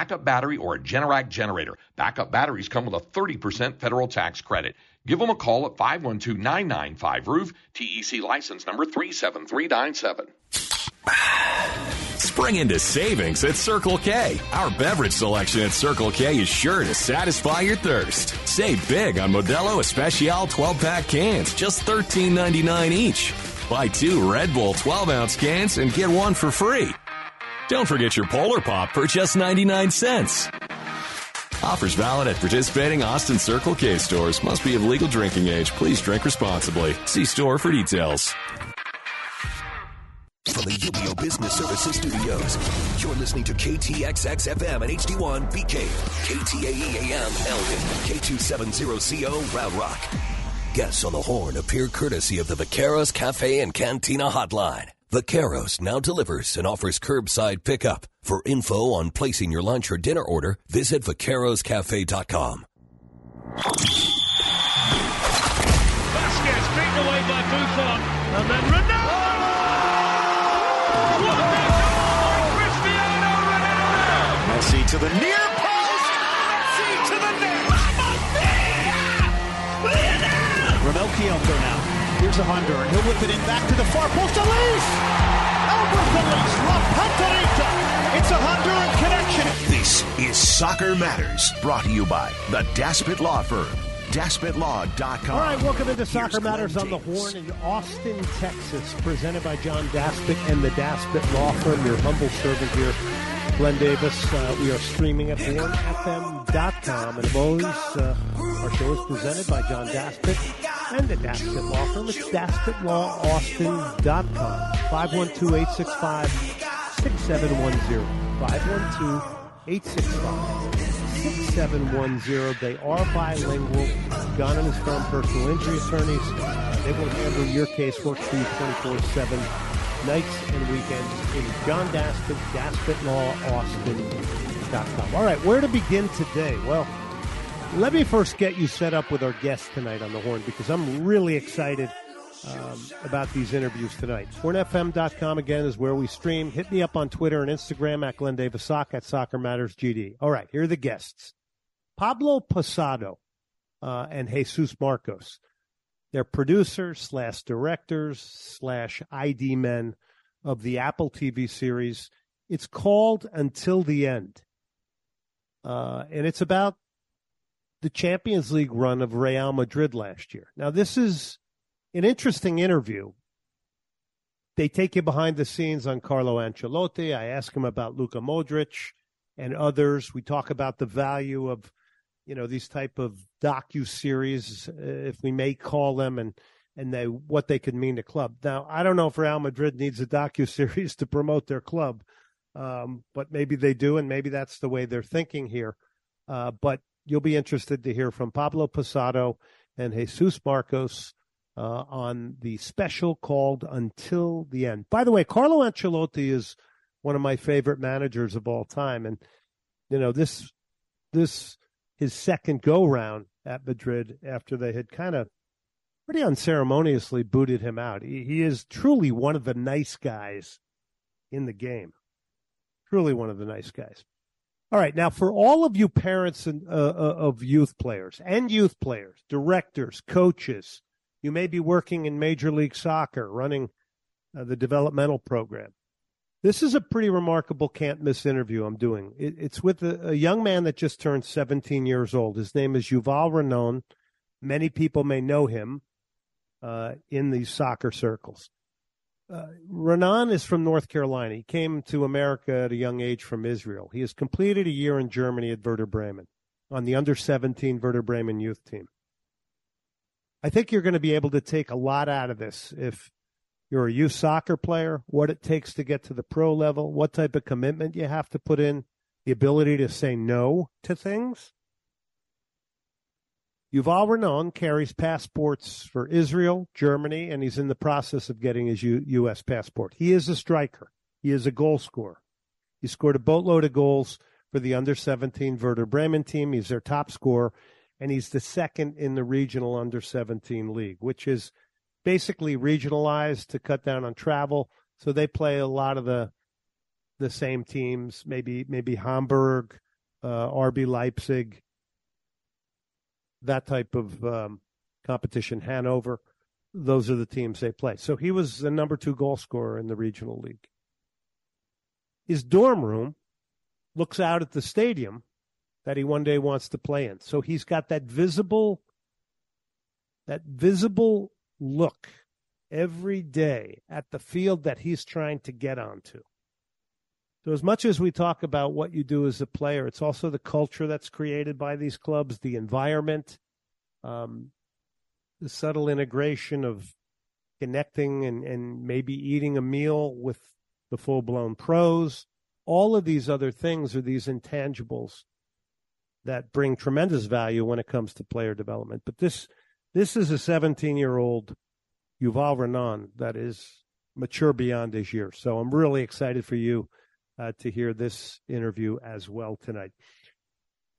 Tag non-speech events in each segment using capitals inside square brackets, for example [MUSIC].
backup battery, or a Generac generator. Backup batteries come with a 30% federal tax credit. Give them a call at 512 995 Roof, TEC license number 37397. Spring into savings at Circle K. Our beverage selection at Circle K is sure to satisfy your thirst. Save big on Modelo Especial 12 pack cans, just $13.99 each. Buy two Red Bull 12 ounce cans and get one for free. Don't forget your Polar Pop for just 99 cents. Offers valid at participating Austin Circle K stores. Must be of legal drinking age. Please drink responsibly. See store for details. From the UBEO Business Services Studios, you're listening to KTXX FM and HD1 BK, KTAE AM Elgin, K270CO Round Rock. Guests on the horn appear courtesy of the Vaqueros Cafe and Cantina Hotline. Vaqueros now delivers and offers curbside pickup. For info on placing your lunch or dinner order, visit vaqueroscafe.com. Vasquez beaten away by Buffon, and then Ronaldo! What a goal by Cristiano Ronaldo! Messi to the near post. Messi to the net. Romell Quioto now. Here's a Honduran. He'll whip it in back to the far post. Elis! Alberth Elis! La Panterita! It's a Honduran connection. This is Soccer Matters, brought to you by the Daspit Law Firm. DaspitLaw.com. All right, welcome into Soccer Here's Matters on the Horn in Austin, Texas, presented by John Daspit and the Daspit Law Firm. Your humble servant here, Glenn Davis. Uh, we are streaming at hornfm.com, and always, uh, our show is presented by John Daspit and the Daspit Law Firm. It's daspitlawaustin.com. 512-865-6710. 512-865-6710. They are bilingual. John and his firm, personal injury attorneys. They will handle your case, work for you 24-7, nights and weekends in John Daspit, DaspitLawAustin.com. All right, where to begin today? Well, let me first get you set up with our guest tonight on the Horn because I'm really excited um, about these interviews tonight. HornFM.com again is where we stream. Hit me up on Twitter and Instagram at Glenn Davis Sock at Soccer Matters GD. All right, here are the guests. Pablo Posado uh, and Jesus Marcos. They're producers slash directors slash ID men of the Apple TV series. It's called Until the End. Uh, and it's about the Champions League run of Real Madrid last year. Now, this is an interesting interview. They take you behind the scenes on Carlo Ancelotti. I ask him about Luka Modric and others. We talk about the value of, you know, these type of docu series, if we may call them, and and they what they could mean to club. Now, I don't know if Real Madrid needs a docu series [LAUGHS] to promote their club, um, but maybe they do, and maybe that's the way they're thinking here. Uh, but you'll be interested to hear from Pablo Posado and Jesus Marcos uh, on the special called Until the End. By the way, Carlo Ancelotti is one of my favorite managers of all time, and you know this this his second go round at Madrid after they had kind of pretty unceremoniously booted him out. He, he is truly one of the nice guys in the game. Truly one of the nice guys. All right, now for all of you parents and, uh, uh, of youth players and youth players, directors, coaches, you may be working in Major League Soccer, running uh, the developmental program. This is a pretty remarkable can't miss interview I'm doing. It, it's with a, a, young man that just turned 17 years old. His name is Yuval Renon. Many people may know him uh, in these soccer circles. Uh, Renan is from North Carolina. He came to America at a young age from Israel. He has completed a year in Germany at Werder Bremen on the under 17 Werder Bremen youth team. I think you're going to be able to take a lot out of this if you're a youth soccer player, what it takes to get to the pro level, what type of commitment you have to put in, the ability to say no to things. Yuval Renon carries passports for Israel, Germany, and he's in the process of getting his U- U.S. passport. He is a striker. He is a goal scorer. He scored a boatload of goals for the under 17 Werder Bremen team. He's their top scorer, and he's the second in the regional under 17 league, which is basically regionalized to cut down on travel. So they play a lot of the the same teams, maybe maybe Hamburg, uh, RB Leipzig, that type of um, competition, Hanover. Those are the teams they play. So he was the number two goal scorer in the regional league. His dorm room looks out at the stadium that he one day wants to play in. So he's got that visible, that visible look every day at the field that he's trying to get onto. So, as much as we talk about what you do as a player, it's also the culture that's created by these clubs, the environment, um, the subtle integration of connecting and, and maybe eating a meal with the full blown pros. All of these other things are these intangibles that bring tremendous value when it comes to player development. But this this is a 17 year old Yuval Renan that is mature beyond his years. So I'm really excited for you uh, to hear this interview as well tonight.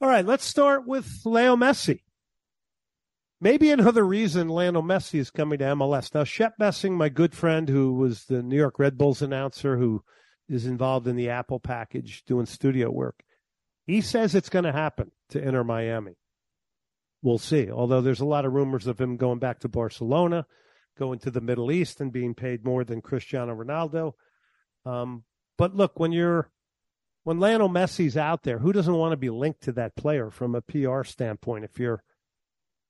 All right, let's start with Leo Messi. Maybe another reason Lionel Messi is coming to MLS. Now, Shep Messing, my good friend who was the New York Red Bulls announcer who is involved in the Apple package doing studio work, he says it's going to happen to Inter Miami. We'll see. Although there's a lot of rumors of him going back to Barcelona, going to the Middle East and being paid more than Cristiano Ronaldo. Um, but look, when you're when Lionel Messi's out there, who doesn't want to be linked to that player from a PR standpoint if you're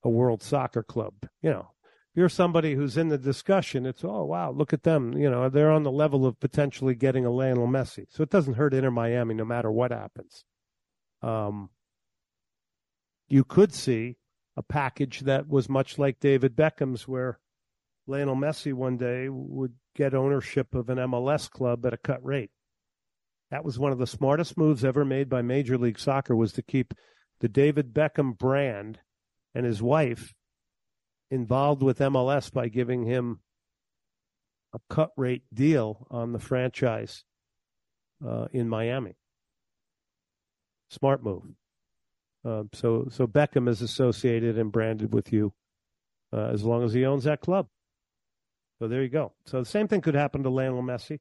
a world soccer club? You know, if you're somebody who's in the discussion, it's oh wow, look at them. You know, they're on the level of potentially getting a Lionel Messi. So it doesn't hurt Inter Miami no matter what happens. Um, you could see a package that was much like David Beckham's, where Lionel Messi one day would get ownership of an MLS club at a cut rate. That was one of the smartest moves ever made by Major League Soccer was to keep the David Beckham brand and his wife involved with MLS by giving him a cut rate deal on the franchise uh, in Miami. Smart move. Uh, so so Beckham is associated and branded with you uh, as long as he owns that club. So there you go. So the same thing could happen to Lionel Messi.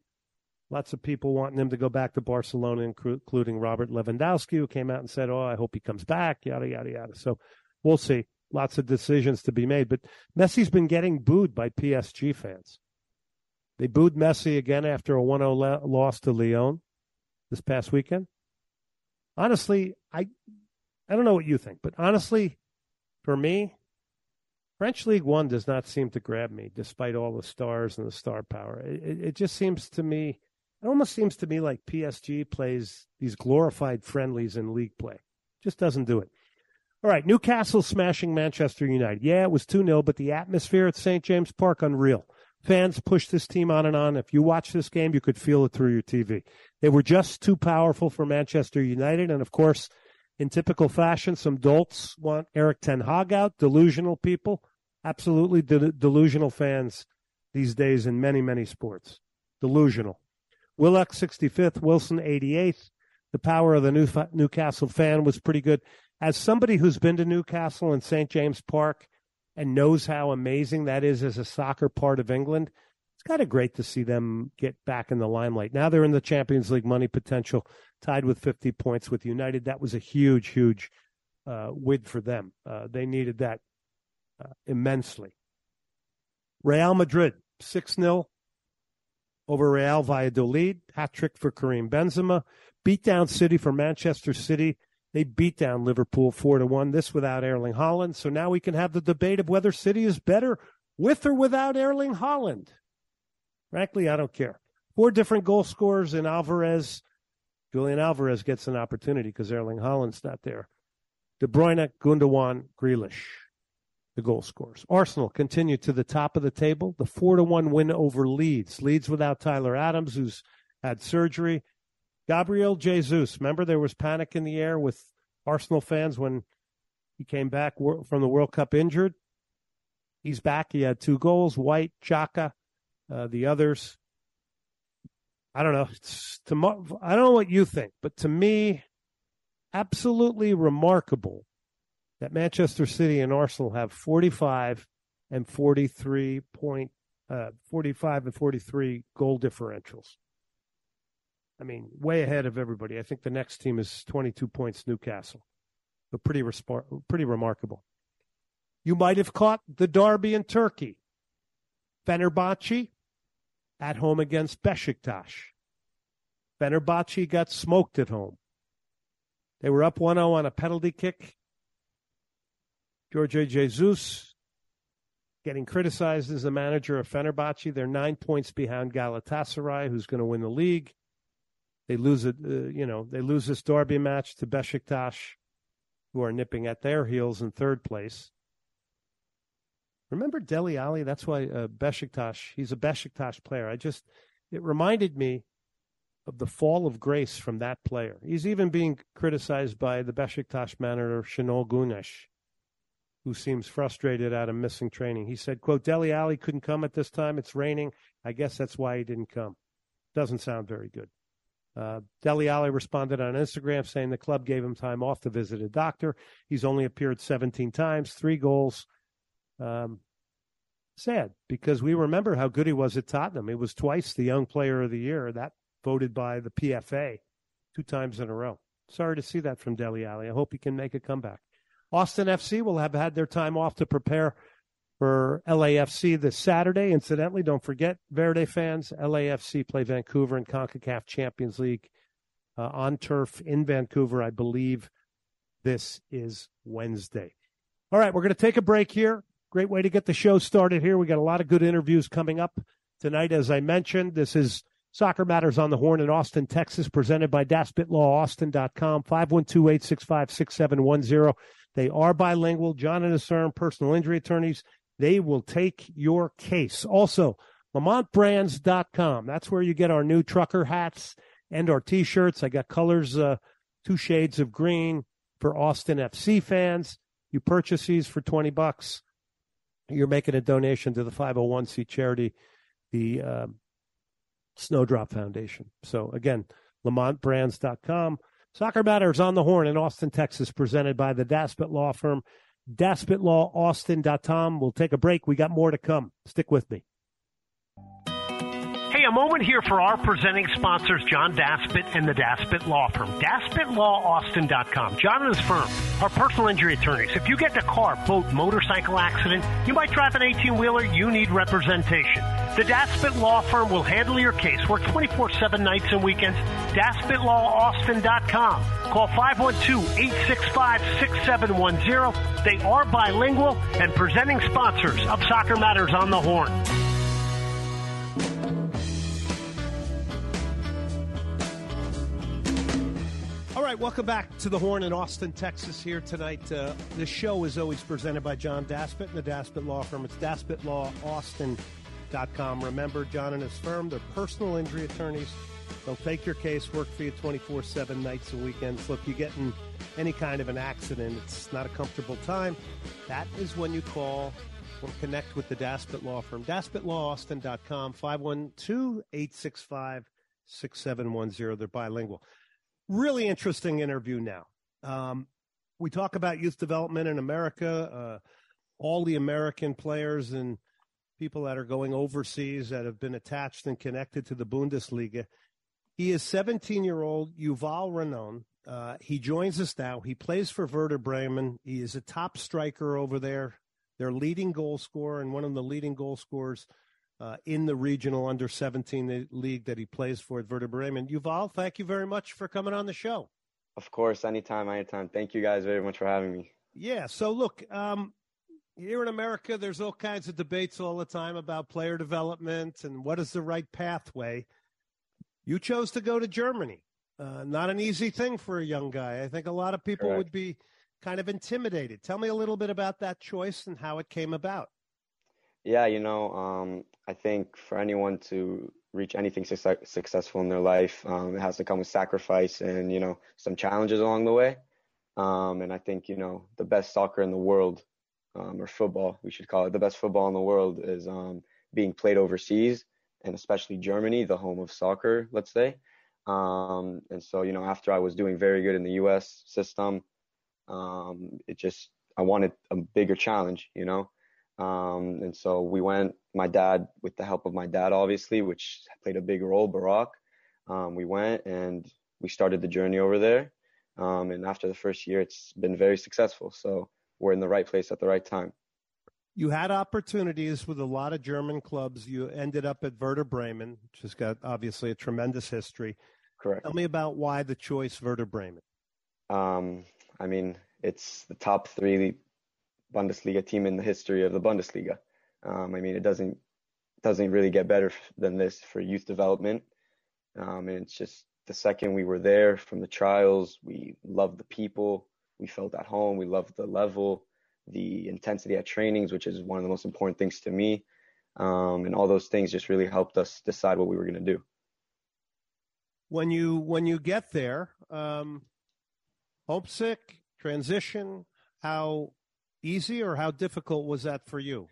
Lots of people wanting him to go back to Barcelona, including Robert Lewandowski, who came out and said, "Oh, I hope he comes back." Yada yada yada. So we'll see. Lots of decisions to be made, but Messi's been getting booed by PSG fans. They booed Messi again after a 1-0 loss to Lyon this past weekend. Honestly, I I don't know what you think, but honestly, for me, French League One does not seem to grab me, despite all the stars and the star power. It, it just seems to me it almost seems to me like PSG plays these glorified friendlies in league play. Just doesn't do it. All right, Newcastle smashing Manchester United. Yeah, it was 2 0, but the atmosphere at St. James Park, unreal. Fans pushed this team on and on. If you watch this game, you could feel it through your TV. They were just too powerful for Manchester United. And of course, in typical fashion, some dolts want Erik Ten Hag out, delusional people. Absolutely de- delusional fans these days in many, many sports. Delusional. Willock 65th, Wilson 88th. The power of the New, Newcastle fan was pretty good. As somebody who's been to Newcastle and St. James Park and knows how amazing that is as a soccer part of England, it's kind of great to see them get back in the limelight. Now they're in the Champions League money potential, tied with 50 points with United. That was a huge, huge uh, win for them. Uh, they needed that uh, immensely. Real Madrid, 6 0 over Real Valladolid. Hat trick for Karim Benzema. Beat down City for Manchester City. They beat down Liverpool four to one. This without Erling Haaland. So now we can have the debate of whether City is better with or without Erling Haaland. Frankly, I don't care. Four different goal scorers in Alvarez. Julian Alvarez gets an opportunity because Erling Haaland's not there. De Bruyne, Gundogan, Grealish the goal scorers. Arsenal continue to the top of the table. The four to one win over Leeds. Leeds without Tyler Adams, who's had surgery. Gabriel Jesus. Remember, there was panic in the air with Arsenal fans when he came back from the World Cup injured. He's back. He had two goals. White, Xhaka, uh, the others. I don't know. It's I don't know what you think, but to me, absolutely remarkable that Manchester City and Arsenal have 45 and 43 point, uh, 45 and 43 goal differentials. I mean, way ahead of everybody. I think the next team is 22 points, Newcastle. But pretty, resp- pretty remarkable. You might have caught the derby in Turkey. Fenerbahce at home against Besiktas. Fenerbahce got smoked at home. They were up 1 0 on a penalty kick. Jorge Jesus getting criticized as the manager of Fenerbahce. They're nine points behind Galatasaray, who's going to win the league. They lose it, uh, you know, they lose this derby match to Besiktas, who are nipping at their heels in third place. Remember Dele Alli? That's why uh, Besiktas. He's a Besiktas player. I just it reminded me of the fall of grace from that player. He's even being criticized by the Besiktas manager Şenol Güneş, who seems frustrated at of missing training. He said, "quote Dele Alli couldn't come at this time. It's raining. I guess that's why he didn't come." Doesn't sound very good. Uh, Dele Alli responded on Instagram saying the club gave him time off to visit a doctor. He's only appeared 17 times, three goals. Um, sad because we remember how good he was at Tottenham. He was twice the young player of the year, that voted by the PFA two times in a row. Sorry to see that from Dele Alli. I hope he can make a comeback. Austin FC will have had their time off to prepare for LAFC this Saturday. Incidentally, don't forget, Verde fans, LAFC play Vancouver in CONCACAF Champions League uh, on turf in Vancouver. I believe this is Wednesday. All right, we're going to take a break here. Great way to get the show started here. We got a lot of good interviews coming up tonight. As I mentioned, this is Soccer Matters on the Horn in Austin, Texas, presented by DaspitLawAustin.com, 512-865-6710. They are bilingual. John and Asern, personal injury attorneys. They will take your case. Also, LamontBrands.com. That's where you get our new trucker hats and our t-shirts. I got colors, uh, two shades of green for Austin FC fans. You purchase these for 20 bucks. You're making a donation to the 501c charity, the um, Snowdrop Foundation. So again, LamontBrands.com. Soccer Matters on the Horn in Austin, Texas, presented by the Daspit Law Firm. DaspitLawAustin.com. We'll take a break. We got more to come. Stick with me. A moment here for our presenting sponsors, John Daspit and the Daspit Law Firm. DaspitLawAustin.com. John and his firm are personal injury attorneys. If you get in a car, boat, motorcycle accident, you might drive an 18 wheeler, you need representation. The Daspit Law Firm will handle your case. Work 24 7 nights and weekends. DaspitLawAustin.com. Call 512 865 6710. They are bilingual and presenting sponsors of Soccer Matters on the Horn. All right, welcome back to the Horn in Austin, Texas. Here tonight, uh, the show is always presented by John Daspit and the Daspit Law Firm. It's DaspitLawAustin.com. Remember, John and his firm, they're personal injury attorneys. They'll take your case, work for you 24 7 nights and weekends. Look, you get in any kind of an accident, it's not a comfortable time. That is when you call or connect with the Daspit Law Firm. DaspitLawAustin.com, 512 865 6710. They're bilingual really interesting interview now. Um, we talk about youth development in America, uh, all the American players and people that are going overseas that have been attached and connected to the Bundesliga. He is 17 year old Yuval Renon. Uh, he joins us now. He plays for Werder Bremen. He is a top striker over there, their leading goal scorer and one of the leading goal scorers uh, in the regional under 17 league that he plays for at Werder Bremen. Yuval, thank you very much for coming on the show. Of course, anytime, anytime. Thank you guys very much for having me. Yeah. So look, um, here in America, there's all kinds of debates all the time about player development and what is the right pathway. You chose to go to Germany. Uh, not an easy thing for a young guy. I think a lot of people Correct. would be kind of intimidated. Tell me a little bit about that choice and how it came about. Yeah, you know, um, I think for anyone to reach anything success- successful in their life, um, it has to come with sacrifice and, you know, some challenges along the way. Um, and I think, you know, the best soccer in the world, um, or football, we should call it the best football in the world is um, being played overseas and especially Germany, the home of soccer, let's say. Um, and so, you know, after I was doing very good in the US system, um, it just, I wanted a bigger challenge, you know? Um, and so we went, my dad, with the help of my dad, obviously, which played a big role, Barack, um, we went and we started the journey over there. Um, and after the first year, it's been very successful. So we're in the right place at the right time. You had opportunities with a lot of German clubs. You ended up at Werder Bremen, which has got obviously a tremendous history. Correct. Tell me about why the choice Werder Bremen. Um, I mean, it's the top three Bundesliga team in the history of the Bundesliga. Um, I mean, it doesn't doesn't really get better than this for youth development. Um, and it's just the second we were there from the trials, we loved the people, we felt at home, we loved the level, the intensity at trainings, which is one of the most important things to me. Um, and all those things just really helped us decide what we were going to do. When you when you get there, um, homesick, transition, how easy or how difficult was that for you?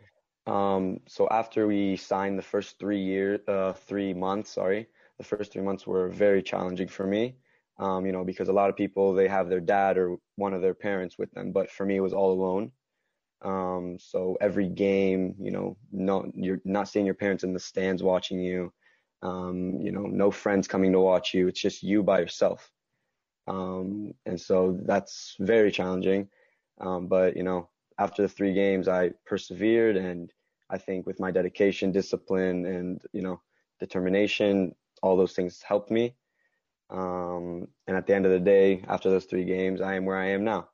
Um, so after we signed the first three year, uh, three months, sorry, the first three months were very challenging for me. Um, you know, because a lot of people they have their dad or one of their parents with them, but for me it was all alone. Um, so every game, you know, no, you're not seeing your parents in the stands watching you. Um, you know, no friends coming to watch you. It's just you by yourself. Um, and so that's very challenging. Um, but you know, after the three games, I persevered, and I think with my dedication, discipline, and you know, determination, all those things helped me. Um, and at the end of the day, after those three games, I am where I am now,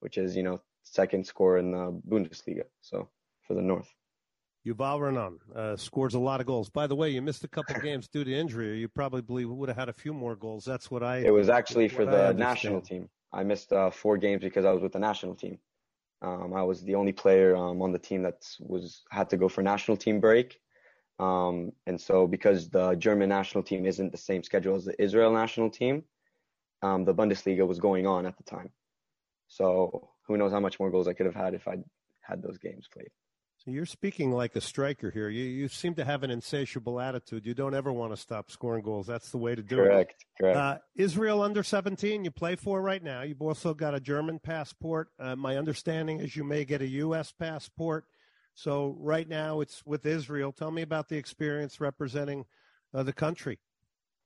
which is, you know, second score in the Bundesliga. So for the North. Yuval Renan uh, scores a lot of goals. By the way, you missed a couple [LAUGHS] games due to injury. Or You probably would have had a few more goals. That's what I. It was actually for the national team. I missed uh, four games because I was with the national team. Um, I was the only player um, on the team that was had to go for national team break. Um, and so because the German national team isn't the same schedule as the Israel national team, um, the Bundesliga was going on at the time. So who knows how much more goals I could have had if I had those games played. You're speaking like a striker here. You you seem to have an insatiable attitude. You don't ever want to stop scoring goals. That's the way to do correct, it. Correct. Uh, Israel under 17, you play for right now. You've also got a German passport. Uh, my understanding is you may get a U.S. passport. So right now it's with Israel. Tell me about the experience representing uh, the country.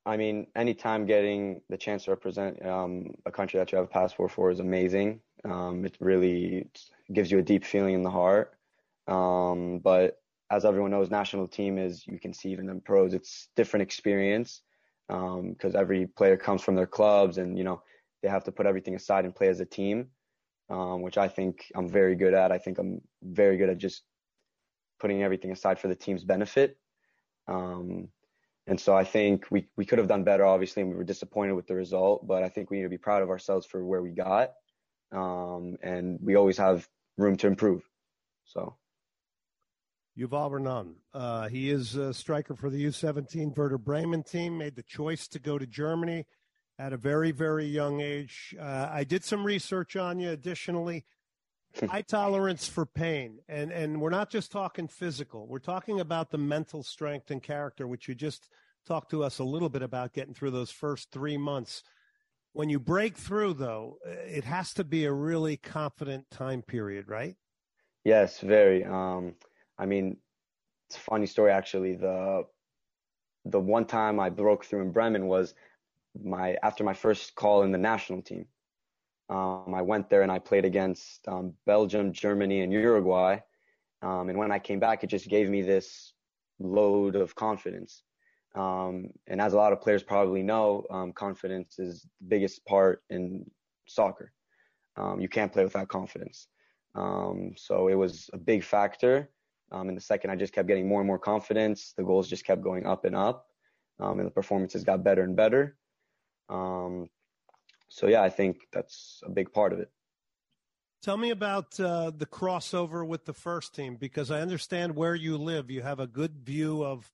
I mean, anytime getting the chance to represent um, a country that you have a passport for is amazing. Um, it really gives you a deep feeling in the heart. Um, but as everyone knows, national team is you can see even in pros, it's different experience because um, every player comes from their clubs and you know they have to put everything aside and play as a team, um, which I think I'm very good at. I think I'm very good at just putting everything aside for the team's benefit. Um, and so I think we, we could have done better, obviously, and we were disappointed with the result, but I think we need to be proud of ourselves for where we got. Um, and we always have room to improve. So. Yuval Renan, uh, he is a striker for the U17 Werder Bremen team, made the choice to go to Germany at a very, very young age. Uh, I did some research on you. Additionally, [LAUGHS] high tolerance for pain. And and we're not just talking physical. We're talking about the mental strength and character which you just talked to us a little bit about getting through those first three months. When you break through though it has to be a really confident time period right? Yes very. Um i mean it's a funny story actually the the one time i broke through in bremen was my after my first call in the national team um, I went there and I played against um, Belgium, Germany, and Uruguay. Um, and when I came back, it just gave me this load of confidence. Um, and as a lot of players probably know, um, confidence is the biggest part in soccer. Um, you can't play without confidence. so it was a big factor. In the second, I just kept getting more and more confidence. The goals just kept going up and up, and the performances got better and better. Um, so yeah, I think that's a big part of it. Tell me about uh, the crossover with the first team because I understand where you live. You have a good view of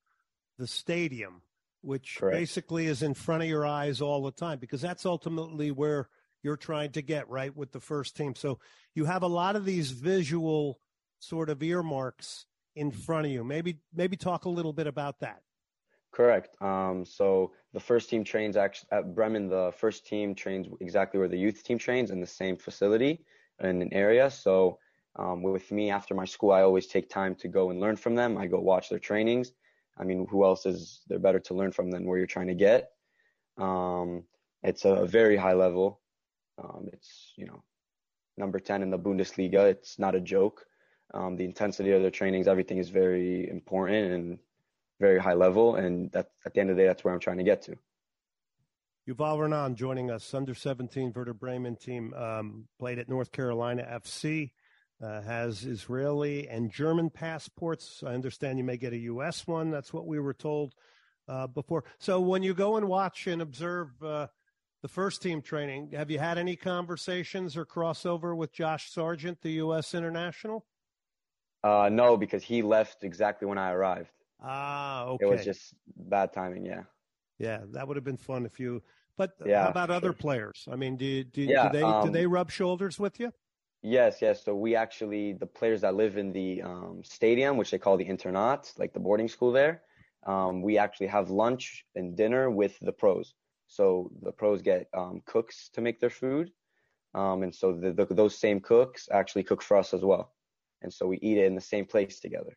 the stadium, which Correct. basically is in front of your eyes all the time because that's ultimately where you're trying to get right with the first team. So you have a lot of these visual sort of earmarks in front of you. Maybe maybe talk a little bit about that. Correct. Um, so the first team trains actually at Bremen. The first team trains exactly where the youth team trains in the same facility in an area. So um, with me after my school, I always take time to go and learn from them. I go watch their trainings. I mean, who else is there better to learn from than where you're trying to get? Um, it's a very high level. Um, it's you know number 10 in the Bundesliga. It's not a joke. Um, the intensity of their trainings, everything is very important and very high level. And that at the end of the day, that's where I'm trying to get to. Yuval Renan joining us, under 17 Werder Bremen team, um, played at North Carolina FC, uh, has Israeli and German passports. I understand you may get a U.S. one. That's what we were told uh, before. So when you go and watch and observe uh, the first team training, have you had any conversations or crossover with Josh Sargent, the U.S. international? Uh, no, because he left exactly when I arrived. Ah, okay. It was just bad timing. Yeah. Yeah, that would have been fun if you. But yeah, how about sure. other players? I mean, do do, Yeah, do they um, do they rub shoulders with you? Yes, yes. So we actually, the players that live in the um, stadium, which they call the internat, like the boarding school there, um, we actually have lunch and dinner with the pros. So the pros get um, cooks to make their food, um, and so the, the, those same cooks actually cook for us as well. And so we eat it in the same place together.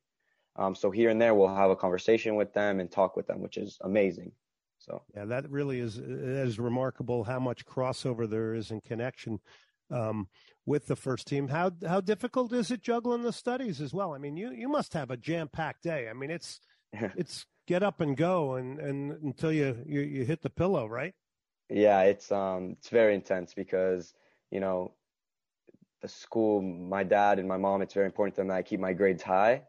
Um, so here and there, we'll have a conversation with them and talk with them, which is amazing. So Yeah, that really is that is remarkable how much crossover there is in connection um, with the first team. How how difficult is it juggling the studies as well? I mean, you you must have a jam packed day. I mean, it's [LAUGHS] it's get up and go and, and until you, you you hit the pillow, right? yeah, it's um it's very intense because you know the school, my dad and my mom, it's very important to them that I keep my grades high.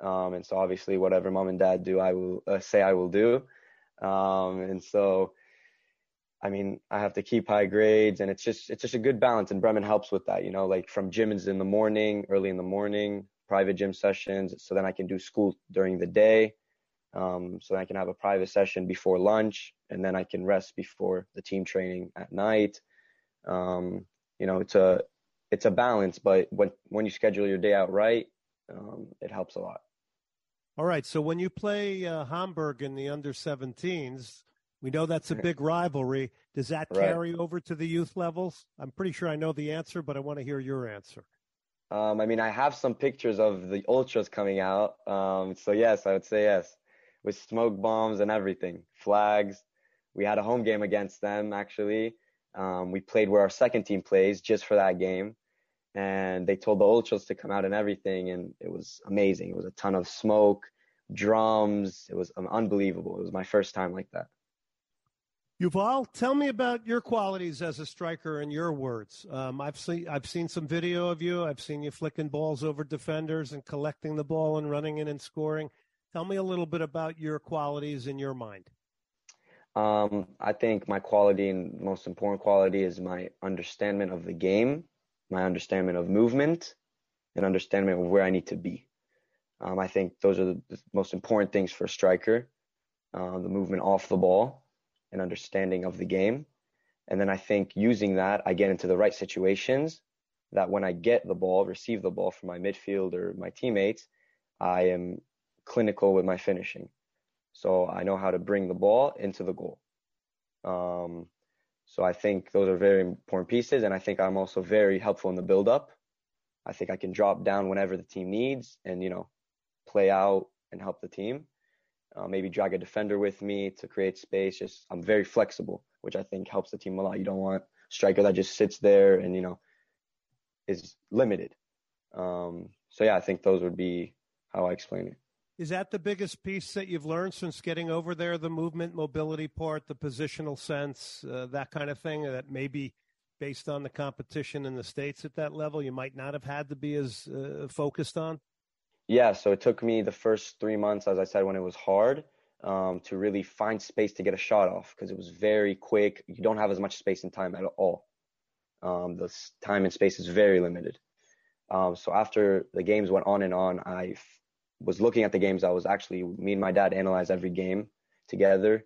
Um, and so obviously whatever mom and dad do, I will uh, say I will do. Um, and so, I mean, I have to keep high grades and it's just, it's just a good balance and Bremen helps with that, you know, like from gyms in the morning, early in the morning, private gym sessions. So then I can do school during the day. Um, so I can have a private session before lunch and then I can rest before the team training at night. Um, you know, it's a, it's a balance, but when, when you schedule your day out right, um, it helps a lot. All right. So when you play uh, Hamburg in the under 17s, we know that's a [LAUGHS] big rivalry. Does that Right. carry over to the youth levels? I'm pretty sure I know the answer, but I want to hear your answer. Um, I mean, I have some pictures of the ultras coming out. Um, so yes, I would say yes, with smoke bombs and everything, flags. We had a home game against them actually. Um, we played where our second team plays just for that game, and they told the ultras to come out and everything, and it was amazing. It was a ton of smoke, drums. It was um, unbelievable. It was my first time like that. Yuval, tell me about your qualities as a striker in your words. Um, I've seen I've seen some video of you. I've seen you flicking balls over defenders and collecting the ball and running in and scoring. Tell me a little bit about your qualities in your mind. Um, I think my quality and most important quality is my understanding of the game, my understanding of movement, and understanding of where I need to be. Um, I think those are the, most important things for a striker: uh, the movement off the ball, and understanding of the game. And then I think using that, I get into the right situations. That when I get the ball, receive the ball from my midfield or my teammates, I am clinical with my finishing. So I know how to bring the ball into the goal. Um, so I think those are very important pieces, and I think I'm also very helpful in the build-up. I think I can drop down whenever the team needs, and you know, play out and help the team. Uh, maybe drag a defender with me to create space. Just I'm very flexible, which I think helps the team a lot. You don't want a striker that just sits there and you know is limited. Um, so yeah, I think those would be how I explain it. Is that the biggest piece that you've learned since getting over there? The movement, mobility part, the positional sense, uh, that kind of thing. That maybe based on the competition in the states at that level, you might not have had to be as uh, focused on. Yeah, so it took me the first three months, as I said, when it was hard, um, to really find space to get a shot off because it was very quick. You don't have as much space and time at all. Um, the time and space is very limited. Um, so after the games went on and on, I was looking at the games. I was actually me and my dad analyzed every game together,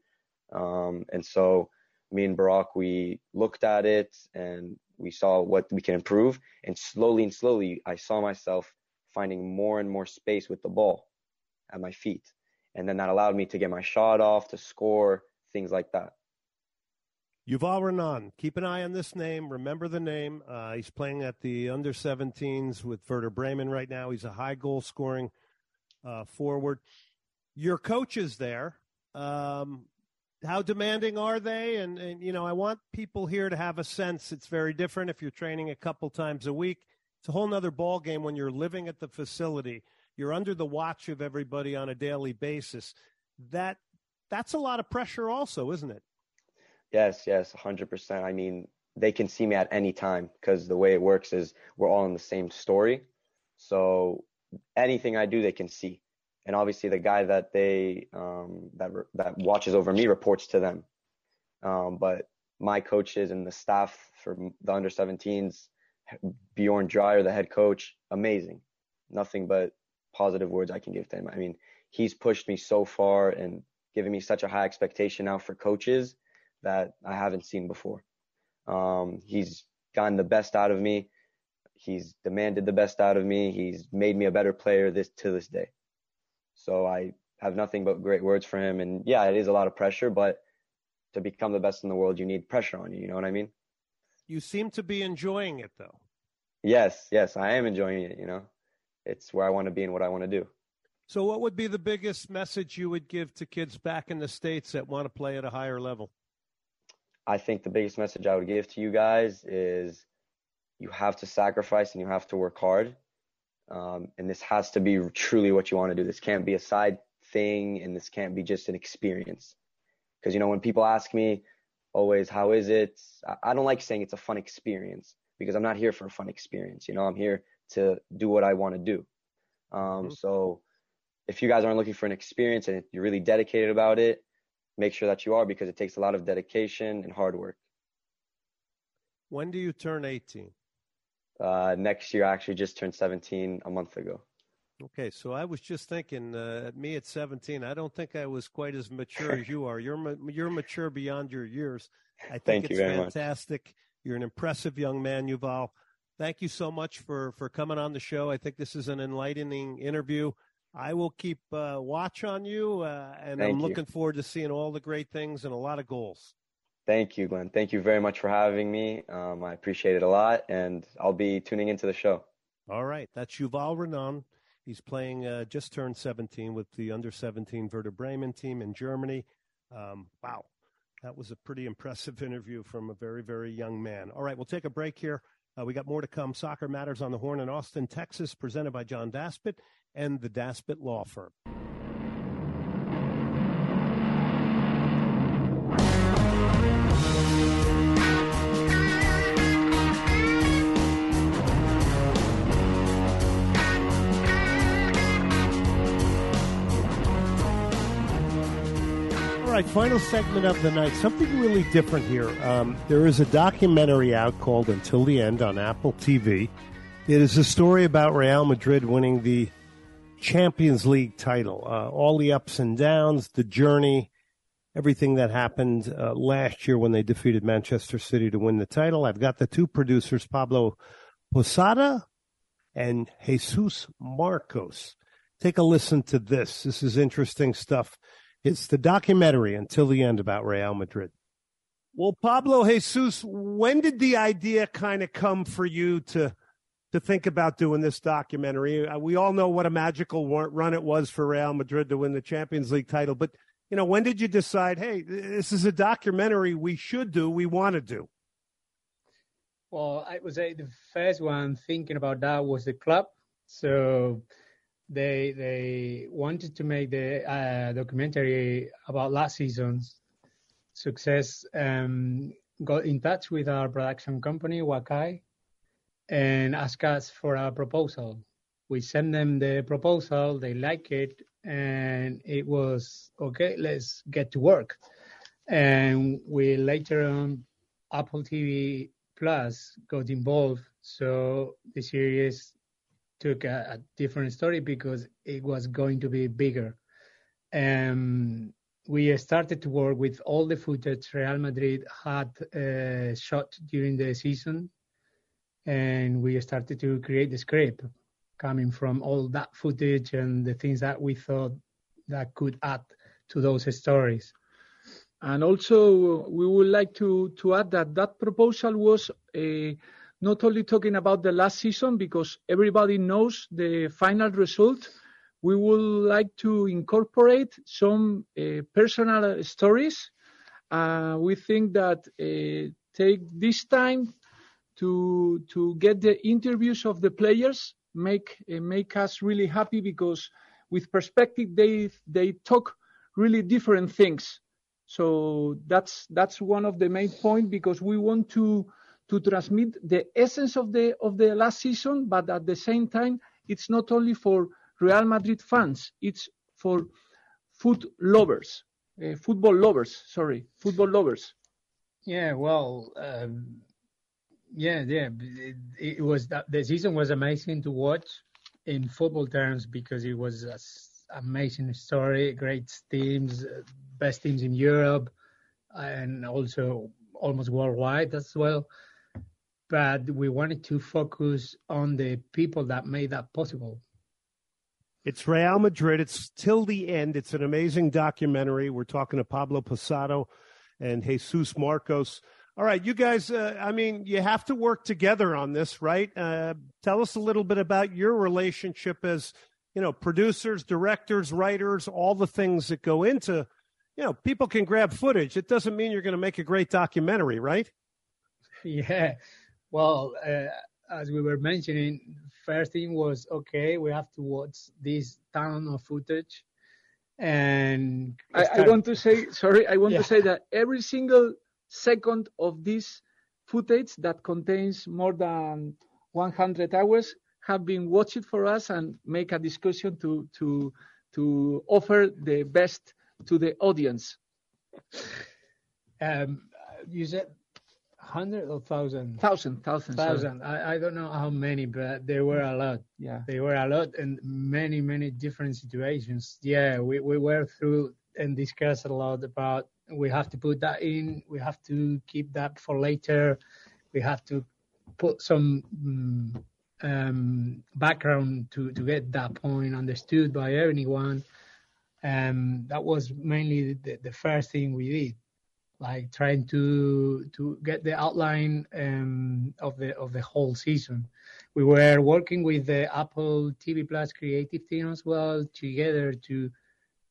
um, and so me and Barack we looked at it and we saw what we can improve. And slowly and slowly, I saw myself finding more and more space with the ball at my feet. And then that allowed me to get my shot off, to score, things like that. Yuval Renan, keep an eye on this name. Remember the name. Uh, he's playing at the under 17s with Werder Bremen right now. He's a high goal scoring uh, forward. Your coaches there. Um, how demanding are they? And, and you know, I want people here to have a sense. It's very different if you're training a couple times a week. It's a whole nother ball game when you're living at the facility. You're under the watch of everybody on a daily basis. That that's a lot of pressure, also, isn't it? Yes, yes, hundred percent. I mean, they can see me at any time because the way it works is we're all in the same story. So anything I do, they can see and obviously the guy that they um, that that watches over me reports to them. Um, but my coaches and the staff for the under 17s, Bjorn Dreyer, the head coach, amazing. Nothing but positive words I can give to him. I mean, he's pushed me so far and given me such a high expectation now for coaches that I haven't seen before. Um, he's gotten the best out of me. He's demanded the best out of me. He's made me a better player this to this day. So I have nothing but great words for him. And yeah, it is a lot of pressure, but to become the best in the world, you need pressure on you. You know what I mean? You seem to be enjoying it though. Yes, yes, I am enjoying it. You know, it's where I want to be and what I want to do. So, what would be the biggest message you would give to kids back in the States that want to play at a higher level? I think the biggest message I would give to you guys is you have to sacrifice and you have to work hard. Um, and this has to be truly what you want to do. This can't be a side thing and this can't be just an experience. Because, you know, when people ask me always, how is it? I don't like saying it's a fun experience because I'm not here for a fun experience. You know, I'm here to do what I want to do. Um, mm-hmm. So if you guys aren't looking for an experience and you're really dedicated about it, make sure that you are because it takes a lot of dedication and hard work. When do you turn 18? Uh, next year, I actually just turned 17 a month ago. Okay, so I was just thinking, uh, me at 17, I don't think I was quite as mature as you are. You're you're mature beyond your years. I think Thank it's fantastic. Much. You're an impressive young man, Yuval. Thank you so much for for coming on the show. I think this is an enlightening interview. I will keep uh, watch on you, uh, and Thank I'm you. looking forward to seeing all the great things and a lot of goals. Thank you, Glenn. Thank you very much for having me. Um, I appreciate it a lot, and I'll be tuning into the show. All right. That's Yuval Renon. He's playing, uh, just turned 17 with the under 17 Werder Bremen team in Germany. Um, wow. That was a pretty [LAUGHS] impressive interview from a very, very young man. All right. We'll take a break here. Uh, we got more to come. Soccer Matters on the Horn in Austin, Texas, presented by John Daspit and the Daspit Law Firm. Final segment of the night. Something really different here. Um, there is a documentary out called Until the End on Apple TV. It is a story about Real Madrid winning the Champions League title. Uh, all the ups and downs, the journey, everything that happened uh, last year when they defeated Manchester City to win the title. I've got the two producers, Pablo Posada and Jesus Marcos. Take a listen to this. This is interesting stuff. It's the documentary until the end about Real Madrid. Well, Pablo Jesus, when did the idea kind of come for you to to think about doing this documentary? Uh, we all know what a magical run it was for Real Madrid to win the Champions League title, but you know, when did you decide, hey, this is a documentary we should do, we want to do? Well, I would say the first one thinking about that was the club. So they they wanted to make the uh, documentary about last season's success. Um, got in touch with our production company Wakai and asked us for a proposal. We sent them the proposal. They like it, and it was okay. Let's get to work. And we later on Apple TV Plus got involved, so the series took a, a, different story because it was going to be bigger. Um, we started to work with all the footage Real Madrid had uh, shot during the season, and we started to create the script coming from all that footage and the things that we thought that could add to those stories. And also, we would like to, to add that that proposal was a not only talking about the last season because everybody knows the final result. We would like to incorporate some uh, personal stories uh, we think that uh, take this time to to get the interviews of the players make make us really happy because with perspective they they talk really different things so that's that's one of the main point because we want to to transmit the essence of the of the last season but at the same time it's not only for real madrid fans it's for food lovers uh, football lovers sorry football lovers yeah well um yeah, yeah. It, it was that the season was amazing to watch in football terms because it was an amazing story, great teams, best teams in Europe, and also almost worldwide as well. But we wanted to focus on the people that made that possible. It's Real Madrid. It's till the end. It's an amazing documentary. We're talking to Pablo Posada and Jesus Marcos. All right, you guys, uh, I mean, you have to work together on this, right? Uh, tell us a little bit about your relationship as, you know, producers, directors, writers, all the things that go into, you know, people can grab footage. It doesn't mean you're going to make a great documentary, right? [LAUGHS] Yeah. Well, uh, as we were mentioning, first thing was, okay, we have to watch this ton of footage. And I, I want to say, sorry, I want yeah. to say that every single second of this footage that contains more than 100 hours have been watched for us and make a discussion to to to offer the best to the audience. Um, you said hundred or thousand? Thousand, thousand, thousand. I, I don't know how many, but there were a lot. Yeah, there were a lot and many, many different situations. Yeah, we we were through and discussed a lot about we have to put that in. We have to keep that for later. We have to put some um, background to, to get that point understood by anyone. Um, that was mainly the, the first thing we did, like trying to to get the outline um, of the of the whole season. We were working with the Apple TV Plus creative team as well together to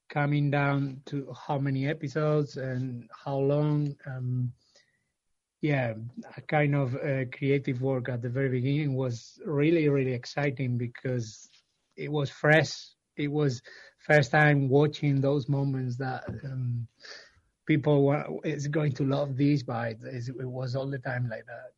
coming down to how many episodes and how long. Um, yeah, a kind of uh, creative work at the very beginning was really, really exciting because it was fresh. It was first time watching those moments that um, people is going to love these, but it was all the time like that.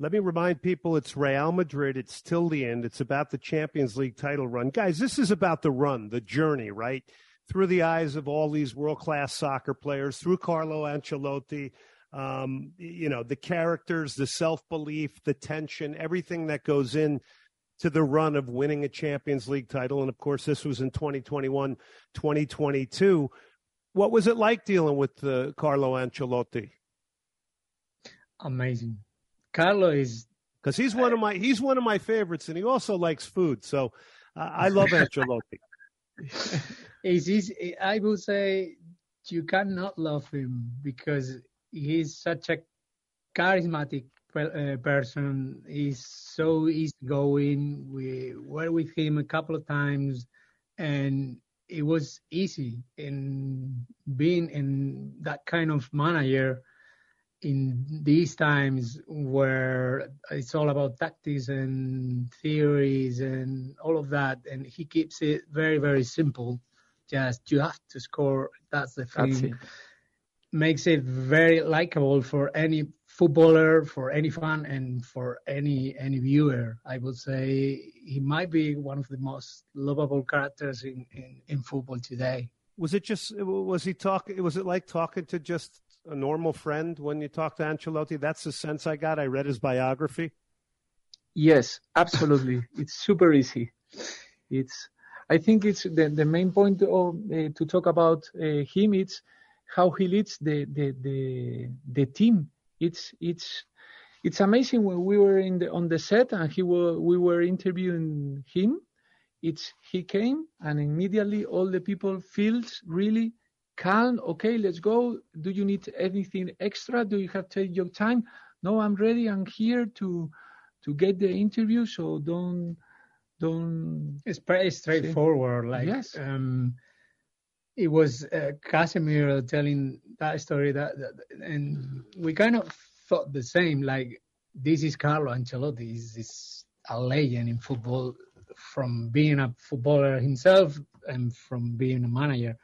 Let me remind people it's Real Madrid. It's till the end. It's about the Champions League title run. Guys, this is about the run, the journey, right? Through the eyes of all these world class soccer players, through Carlo Ancelotti, um, you know, the characters, the self belief, the tension, everything that goes in to the run of winning a Champions League title. And of course, this was in 2021, 2022. What was it like dealing with uh, Carlo Ancelotti? Amazing. Carlo is because he's one of my he's one of my favorites, and he also likes food. So uh, I love [LAUGHS] Ancelotti. is easy. I will say you cannot love him because he's such a charismatic uh, person. He's so easygoing. We were with him a couple of times, and it was easy in being in that kind of manager in these times where it's all about tactics and theories and all of that, and he keeps it very, very simple. Just you have to score. That's the thing. That's Makes it very likable for any footballer, for any fan, and for any any viewer. I would say he might be one of the most lovable characters in, in, in football today. Was it just was he talking? Was it like talking to just a normal friend when you talk to Ancelotti? That's the sense I got. I read his biography. Yes, absolutely. [LAUGHS] it's super easy. It's. I think it's the, the main point of, uh, to talk about uh, him. It's how he leads the, the the the team. It's it's it's amazing when we were in the on the set and he were we were interviewing him. It's he came and immediately all the people feels really calm. Okay, let's go. Do you need anything extra? Do you have to take your time? No, I'm ready. I'm here to to get the interview. So don't don't. It's pretty straightforward. Like yes. Um, it was uh, Casemiro telling that story that, that, and we kind of thought the same. Like this is Carlo Ancelotti. He's, he's a legend in football from being a footballer himself and from being a manager.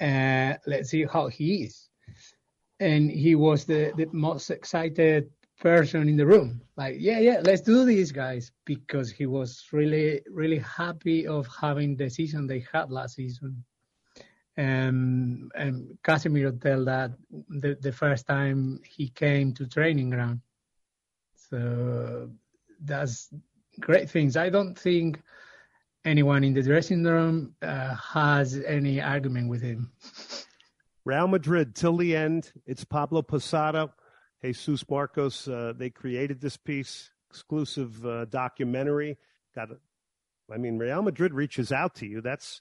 Uh, let's see how he is. And he was the, the most excited person in the room. Like, yeah, yeah, let's do this, guys, because he was really, really happy of having the season they had last season. Um, and Casemiro tell that the, the first time he came to training ground. So that's great things. I don't think anyone in the dressing room uh, has any argument with him. Real Madrid till the end. It's Pablo Posada, Jesus Marcos. Uh, they created this piece, exclusive uh, documentary. Got, I mean, Real Madrid reaches out to you. That's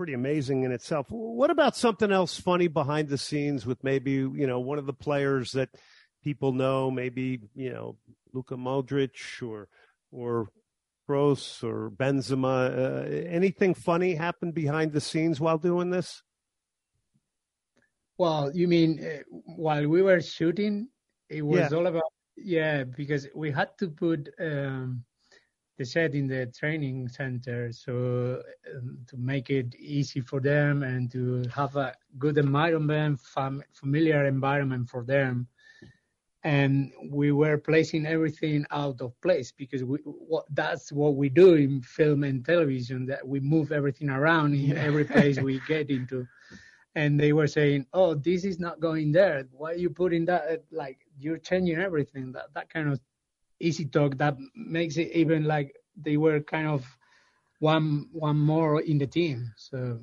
pretty amazing in itself. What about something else funny behind the scenes with maybe you know one of the players that people know, maybe you know Luka Modric or or Kroos or Benzema? Uh, anything funny happened behind the scenes while doing this? Well, you mean uh, while we were shooting, it was yeah. all about yeah, because we had to put um, the set in the training center so um, to make it easy for them and to have a good environment, fam- familiar environment for them. And we were placing everything out of place because we, what, that's what we do in film and television that we move everything around in yeah. every place we [LAUGHS] get into. And they were saying oh this is not going there. Why are you putting that like you're changing everything? That that kind of easy talk that makes it even like they were kind of one one more in the team so.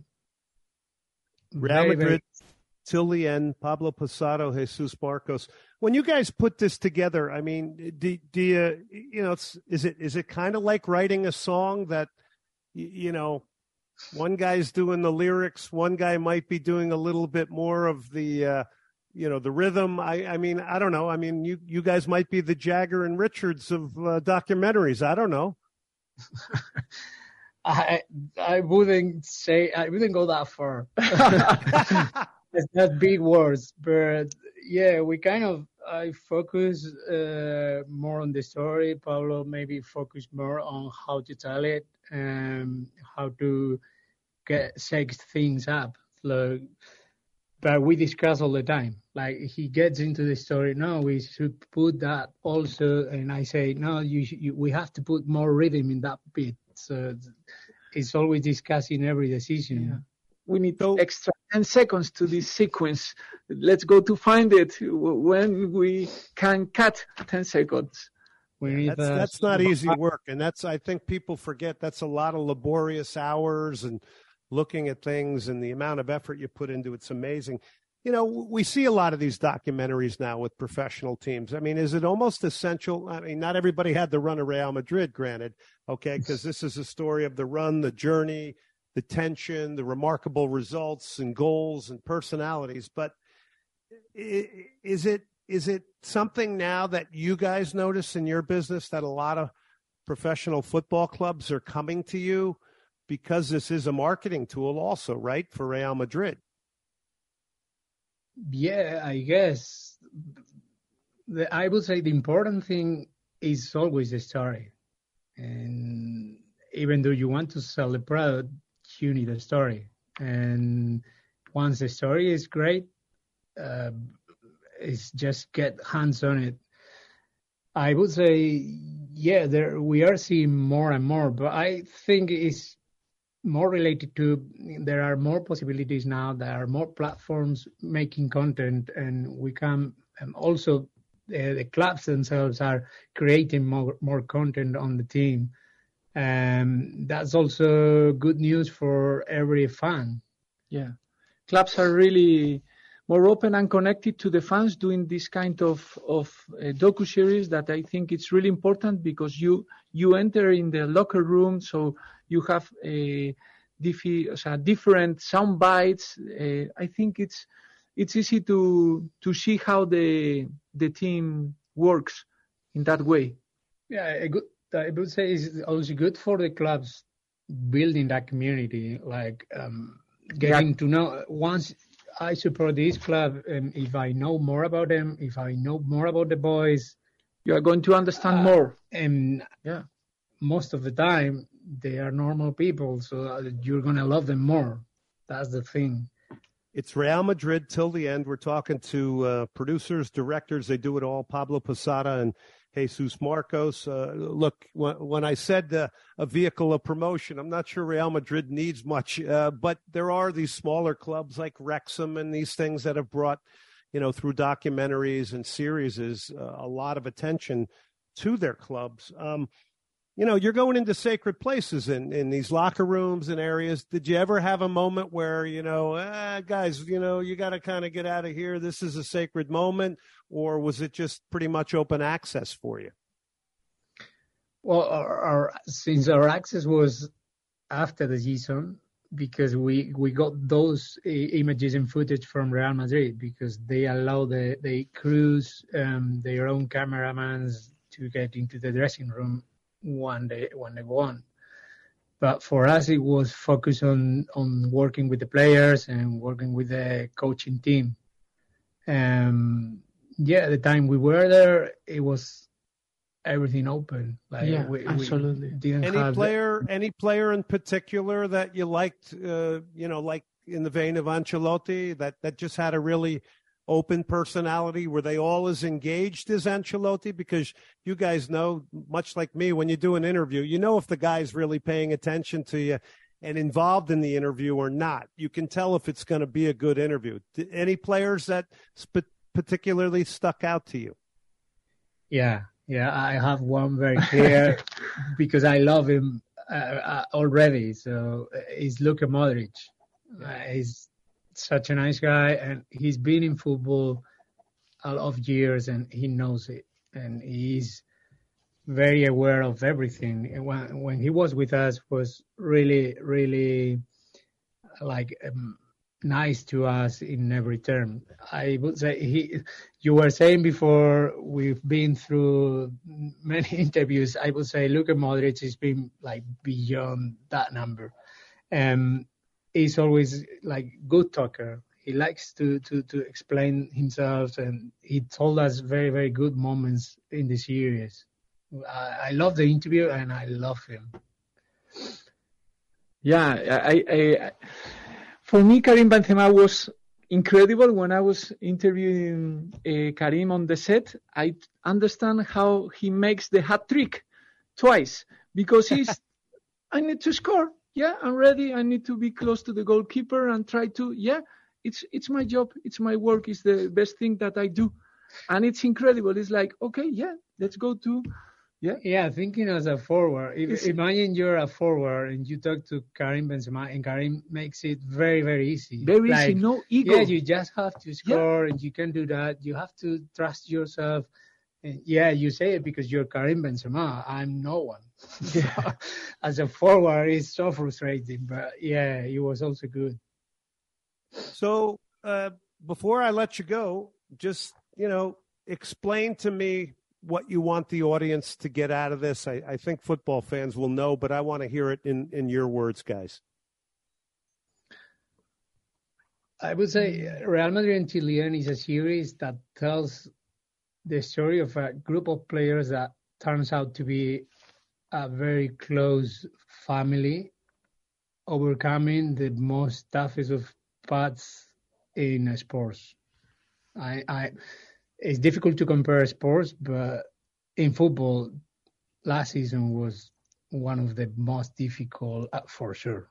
Real Madrid very, till the end pablo posada jesus marcos. When you guys put this together, I mean, do, do you, you know, is it, is it kind of like writing a song that, you know, one guy's doing the lyrics, one guy might be doing a little bit more of the, uh, you know, the rhythm. I, I mean, I don't know. I mean, you, you guys might be the Jagger and Richards of uh, documentaries. I don't know. [LAUGHS] I I wouldn't say I wouldn't go that far. [LAUGHS] it's not big words, but yeah, we kind of I focus uh, more on the story. Pablo maybe focus more on how to tell it and how to get sex things up. Like, but we discuss all the time. Like he gets into the story. No, we should put that also, and I say no. You, you we have to put more rhythm in that bit. So it's always discussing every decision. Yeah we need so, extra 10 seconds to this sequence. Let's go to find it when we can cut 10 seconds. Yeah, that's, that's not easy work. And that's, I think people forget that's a lot of laborious hours and looking at things and the amount of effort you put into it's amazing. You know, we see a lot of these documentaries now with professional teams. I mean, is it almost essential? I mean, not everybody had the run of Real Madrid, granted, okay, because this is a story of the run, the journey, the tension, the remarkable results and goals and personalities. But is it is it something now that you guys notice in your business that a lot of professional football clubs are coming to you because this is a marketing tool also, right, for Real Madrid? Yeah, I guess. The, I would say the important thing is always the story. And even though you want to sell the product, you need a story. And once the story is great, uh, it's just get hands on it. I would say, yeah, there we are seeing more and more, but I think it's more related to there are more possibilities now. There are more platforms making content, and we can and also uh, the clubs themselves are creating more more content on the team. Um, that's also good news for every fan. Yeah, clubs are really more open and connected to the fans doing this kind of of uh, docu series that I think it's really important because you you enter in the locker room, so you have a different sound bites. Uh, I think it's it's easy to to see how the the team works in that way. Yeah, a good I would say is also good for the clubs building that community. Like um, getting to know once I support this club, and if I know more about them, if I know more about the boys, you are going to understand uh, more. And yeah, most of the time they are normal people, so you're gonna love them more. That's the thing. It's Real Madrid till the end. We're talking to uh, producers, directors. They do it all. Pablo Posada and Jesus Marcos. Uh, look, when, when, I said uh, a vehicle of promotion, I'm not sure Real Madrid needs much, uh, but there are these smaller clubs like Wrexham and these things that have brought, you know, through documentaries and series, uh, a lot of attention to their clubs. Um, you know, you're going into sacred places in, in these locker rooms and areas. Did you ever have a moment where, you know, ah, guys, you know, you got to kind of get out of here. This is a sacred moment. Or was it just pretty much open access for you? Well, our, our since our access was after the season, because we we got those images and footage from Real Madrid because they allow the the crews, um, their own cameramans to get into the dressing room when they when they won. But for us, it was focused on on working with the players and working with the coaching team. Um, yeah, the time we were there, it was everything open. Like yeah, we, absolutely. We any player, the... any player in particular that you liked, uh, you know, like in the vein of Ancelotti, that that just had a really open personality? Were they all as engaged as Ancelotti? Because you guys know, much like me, when you do an interview, you know if the guy's really paying attention to you and involved in the interview or not. You can tell if it's going to be a good interview. Any players that sp- particularly stuck out to you? Yeah, yeah, I have one very clear [LAUGHS] because I love him uh, uh, already. So uh, it's Luka Modric. Uh, he's such a nice guy, and he's been in football a lot of years, and he knows it, and he's very aware of everything. When when he was with us, was really really like um, nice to us in every term. I would say he. You were saying before we've been through many [LAUGHS] interviews. I would say Luka Modric has been like beyond that number. Um, he's always like good talker. He likes to, to, to explain himself, and he told us very very good moments in the series. I, I love the interview, and I love him. Yeah, I, I, for me, Karim Benzema was incredible. When I was interviewing uh, Karim on the set, I understand how he makes the hat trick twice because he's. [LAUGHS] I need to score yeah, I'm ready. I need to be close to the goalkeeper and try to, yeah, it's it's my job, it's my work, it's the best thing that I do, and it's incredible. It's like, okay, yeah, let's go to, yeah, yeah. Thinking as a forward, if, imagine you're a forward and you talk to Karim Benzema, and Karim makes it very very easy. Very like, easy, no ego. Yeah, you just have to score, yeah. and you can do that. You have to trust yourself. Yeah, you say it because you're Karim Benzema. I'm no one. [LAUGHS] Yeah. [LAUGHS] As a forward, it's so frustrating. But yeah, he was also good. So uh, before I let you go, just you know, explain to me what you want the audience to get out of this. I, I think football fans will know, but I want to hear it in in your words, guys. I would say Real Madrid until the end is a series that tells the story of a group of players that turns out to be a very close family, overcoming the most toughest of paths in sports. I, I, it's difficult to compare sports, but in football, last season was one of the most difficult uh, for sure.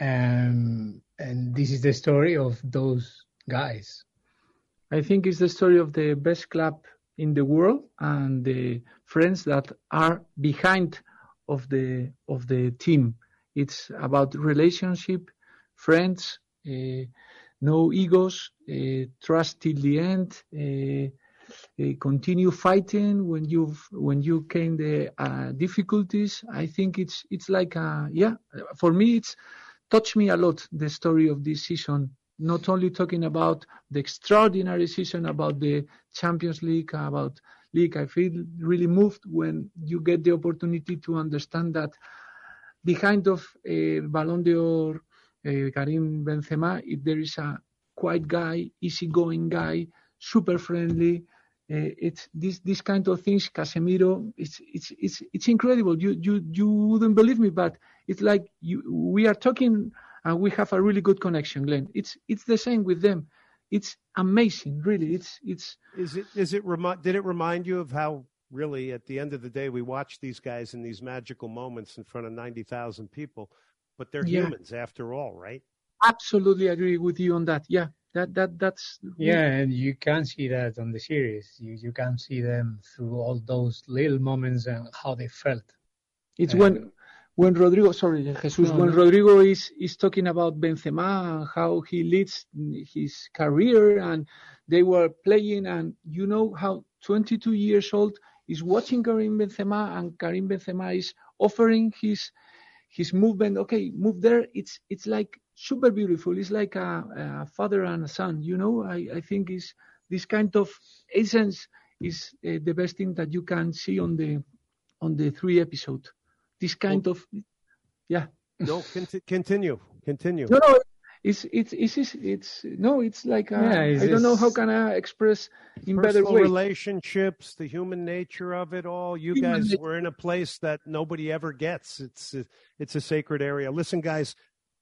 Um, and this is the story of those guys. I think it's the story of the best club in the world and the friends that are behind of the of the team. It's about relationship, friends, uh, no egos, uh, trust till the end, uh, continue fighting when you when you came the uh, difficulties. I think it's it's like a, yeah for me it's touched me a lot the story of this season not only talking about the extraordinary season, about the Champions League, about league. I feel really moved when you get the opportunity to understand that behind of a Ballon d'Or uh, Karim Benzema, if there is a quiet guy, easygoing guy, super friendly, uh, it's this this kind of things. Casemiro, it's it's it's it's incredible. You you you wouldn't believe me, but it's like you we are talking and we have a really good connection, Glenn. It's it's the same with them. It's amazing, really. It's it's. Is it is it remi- Did it remind you of how really at the end of the day we watch these guys in these magical moments in front of ninety thousand people, but they're Yeah. humans after all, right? Absolutely agree with you on that. Yeah, that that that's Yeah, and you can see that on the series. You you can see them through all those little moments and how they felt. It's Uh, when when Rodrygo, sorry, Jesus, No, when no. Rodrygo is is talking about Benzema and how he leads his career, and they were playing, and you know how 22 years old is watching Karim Benzema, and Karim Benzema is offering his his movement. Okay, move there. It's it's like super beautiful. It's like a, a father and a son. You know, I I think is this kind of essence is uh, the best thing that you can see on the on the three episode. This kind of yeah. No, conti- continue, continue. No, no, it's it's it's it's, it's no, it's like uh, Yeah, it's I don't know how can I express in better Personal way. relationships, the human nature of it all. You Human guys nature. were in a place that nobody ever gets. It's a, it's a sacred area. Listen, guys,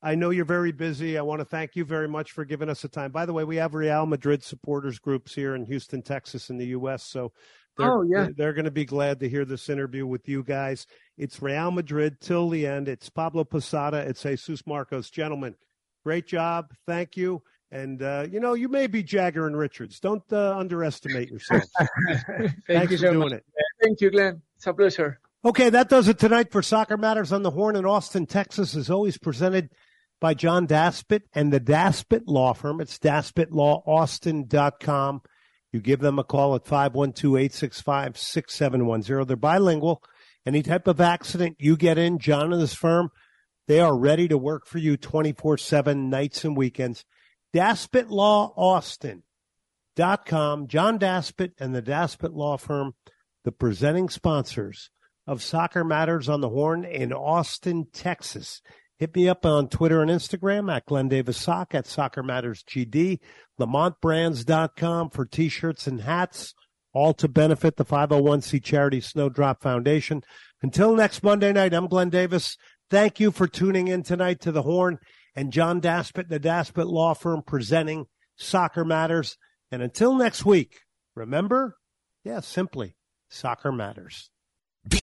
I know you're very busy. I want to thank you very much for giving us the time. By the way, we have Real Madrid supporters groups here in Houston, Texas, in the U.S. So they're, Oh, yeah. they're going to be glad to hear this interview with you guys. It's Real Madrid till the end. It's Pablo Posada. It's Jesus Marcos. Gentlemen, great job. Thank you. And, uh, you know, you may be Jagger and Richards. Don't uh, underestimate yourselves. [LAUGHS] Thanks you for so doing much. it. Thank you, Glenn. It's a pleasure. Okay, that does it tonight for Soccer Matters on the Horn in Austin, Texas, is always presented by John Daspit and the Daspit Law Firm. It's daspitlawaustin.com. You give them a call at 512-865-6710. They're bilingual. Any type of accident you get in, John and his firm, they are ready to work for you 24-7 nights and weekends. DaspitLawAustin.com. John Daspit and the Daspit Law Firm, the presenting sponsors of Soccer Matters on the Horn in Austin, Texas. Hit me up on Twitter and Instagram at Glenn Davis Sock at Soccer Matters GD, LamontBrands.com for t-shirts and hats, all to benefit the 501c charity Snowdrop Foundation. Until next Monday night, I'm Glenn Davis. Thank you for tuning in tonight to the Horn and John Daspit, the Daspit Law Firm presenting Soccer Matters. And until next week, remember, yeah, simply, Soccer Matters.